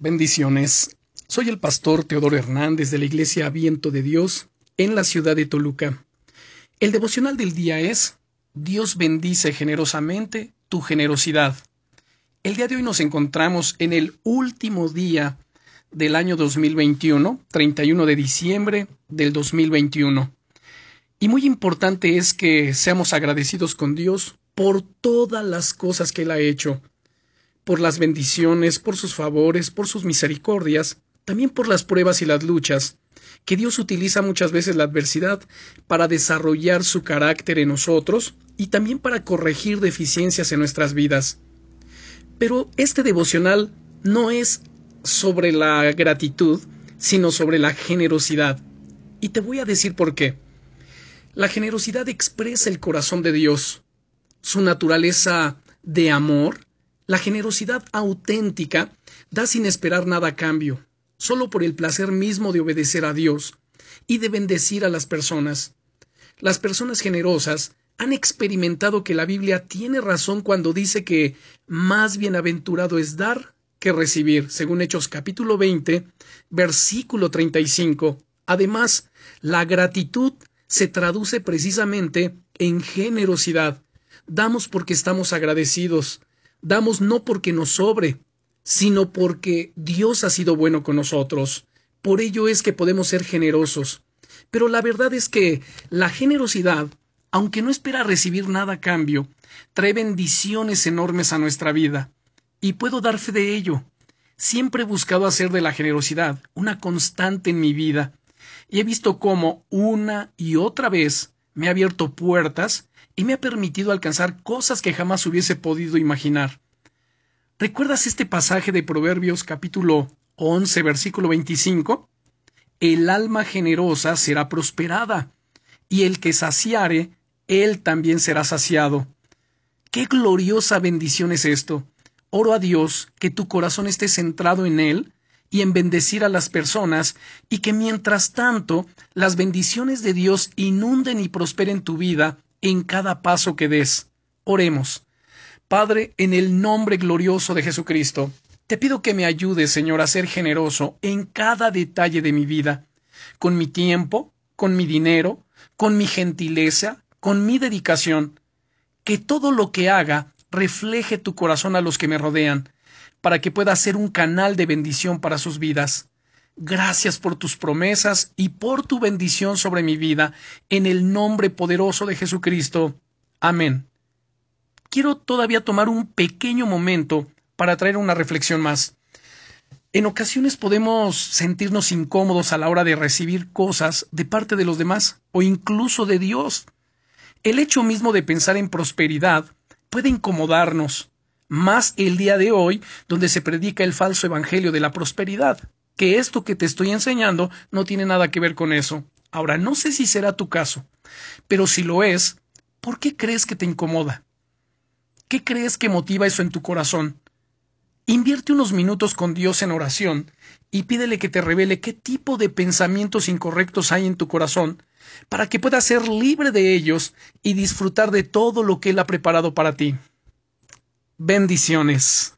Bendiciones. Soy el pastor Teodoro Hernández de la Iglesia Viento de Dios en la ciudad de Toluca. El devocional del día es Dios bendice generosamente tu generosidad. El día de hoy nos encontramos en el último día del año 2021, 31 de diciembre del 2021. Y muy importante es que seamos agradecidos con Dios por todas las cosas que Él ha hecho por las bendiciones, por sus favores, por sus misericordias, también por las pruebas y las luchas, que Dios utiliza muchas veces la adversidad para desarrollar su carácter en nosotros y también para corregir deficiencias en nuestras vidas. Pero este devocional no es sobre la gratitud, sino sobre la generosidad. Y te voy a decir por qué. La generosidad expresa el corazón de Dios, su naturaleza de amor, la generosidad auténtica da sin esperar nada a cambio, solo por el placer mismo de obedecer a Dios y de bendecir a las personas. Las personas generosas han experimentado que la Biblia tiene razón cuando dice que más bienaventurado es dar que recibir, según Hechos capítulo 20, versículo 35. Además, la gratitud se traduce precisamente en generosidad. Damos porque estamos agradecidos, damos no porque nos sobre, sino porque Dios ha sido bueno con nosotros. Por ello es que podemos ser generosos. Pero la verdad es que la generosidad, aunque no espera recibir nada a cambio, trae bendiciones enormes a nuestra vida. Y puedo dar fe de ello. Siempre he buscado hacer de la generosidad una constante en mi vida, y he visto cómo una y otra vez me ha abierto puertas y me ha permitido alcanzar cosas que jamás hubiese podido imaginar. ¿Recuerdas este pasaje de Proverbios capítulo 11 versículo 25? El alma generosa será prosperada, y el que saciare, él también será saciado. Qué gloriosa bendición es esto. Oro a Dios que tu corazón esté centrado en Él y en bendecir a las personas, y que mientras tanto las bendiciones de Dios inunden y prosperen tu vida en cada paso que des. Oremos. Padre, en el nombre glorioso de Jesucristo, te pido que me ayudes, Señor, a ser generoso en cada detalle de mi vida, con mi tiempo, con mi dinero, con mi gentileza, con mi dedicación, que todo lo que haga refleje tu corazón a los que me rodean, para que pueda ser un canal de bendición para sus vidas. Gracias por tus promesas y por tu bendición sobre mi vida, en el nombre poderoso de Jesucristo. Amén. Quiero todavía tomar un pequeño momento para traer una reflexión más. En ocasiones podemos sentirnos incómodos a la hora de recibir cosas de parte de los demás o incluso de Dios. El hecho mismo de pensar en prosperidad puede incomodarnos, más el día de hoy, donde se predica el falso evangelio de la prosperidad que esto que te estoy enseñando no tiene nada que ver con eso. Ahora, no sé si será tu caso, pero si lo es, ¿por qué crees que te incomoda? ¿Qué crees que motiva eso en tu corazón? Invierte unos minutos con Dios en oración y pídele que te revele qué tipo de pensamientos incorrectos hay en tu corazón para que puedas ser libre de ellos y disfrutar de todo lo que Él ha preparado para ti. Bendiciones.